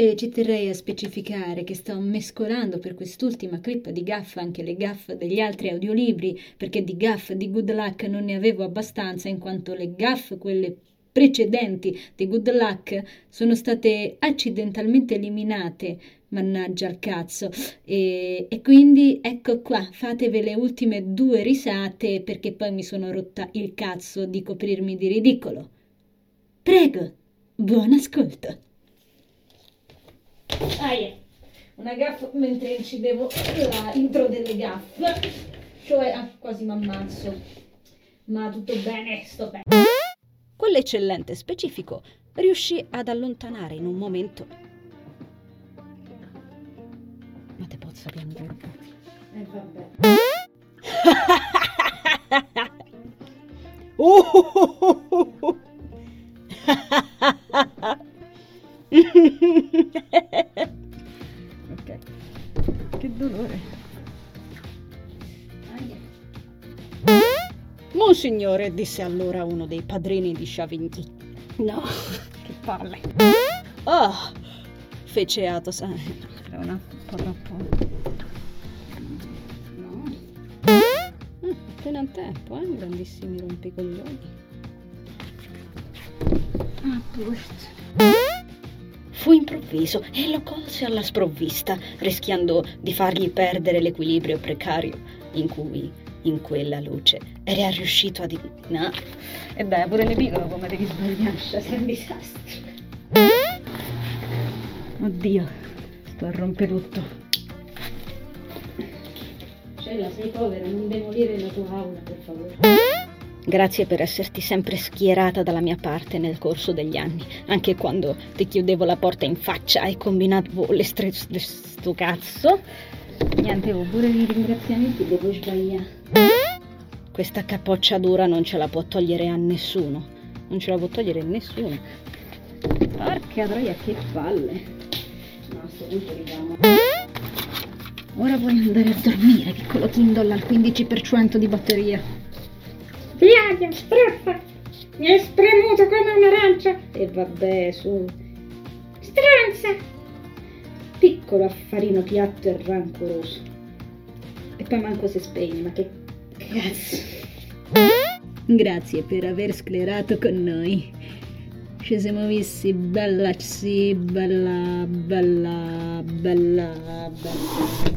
E ci terrei a specificare che sto mescolando per quest'ultima clip di gaff anche le gaff degli altri audiolibri, perché di gaff di Good Luck non ne avevo abbastanza, in quanto le gaff, quelle precedenti di Good Luck, sono state accidentalmente eliminate. Mannaggia al cazzo. E, e quindi ecco qua, fatevi le ultime due risate perché poi mi sono rotta il cazzo di coprirmi di ridicolo. Prego, buon ascolto. Aia, una gaffa mentre incidevo la intro delle gaffe, cioè ah, quasi m'ammazzo. Ma tutto bene, sto bene. Quell'eccellente specifico riuscì ad allontanare in un momento. Ma te pozza piangere. Eh vabbè. oh, oh, dolore. Aia. Monsignore, disse allora uno dei padrini di Chavigny. No, che palle. Oh, fece Athos. Eh, era un po' troppo. No. Mm, appena in tempo, eh, grandissimi rompicoglioni. Ah, posto. Fu improvviso e lo colse alla sprovvista, rischiando di fargli perdere l'equilibrio precario in cui, in quella luce, era riuscito ad... No. E beh, pure le piccole come devi sbagliare, sei un disastro. Oddio, sto a rompere tutto. Cella, sei povera, non demolire la tua aula, per favore. Grazie per esserti sempre schierata dalla mia parte nel corso degli anni, anche quando ti chiudevo la porta in faccia e combinavo le stre... sto cazzo. Niente, ho pure i ringraziamenti, devo sbagliare. Questa capoccia dura non ce la può togliere a nessuno. Non ce la può togliere nessuno. Porca troia, che palle. No, a sto. Ora puoi andare a dormire, piccolo Kindle al 15% di batteria. Viaia, straffa! Mi hai spremuto come un'arancia! E vabbè, su. Stronza! Piccolo affarino piatto e rancoroso. E poi manco si spegne, ma che cazzo. Grazie per aver sclerato con noi. Ci siamo visti bella, sì, bella, bella, bella, bella.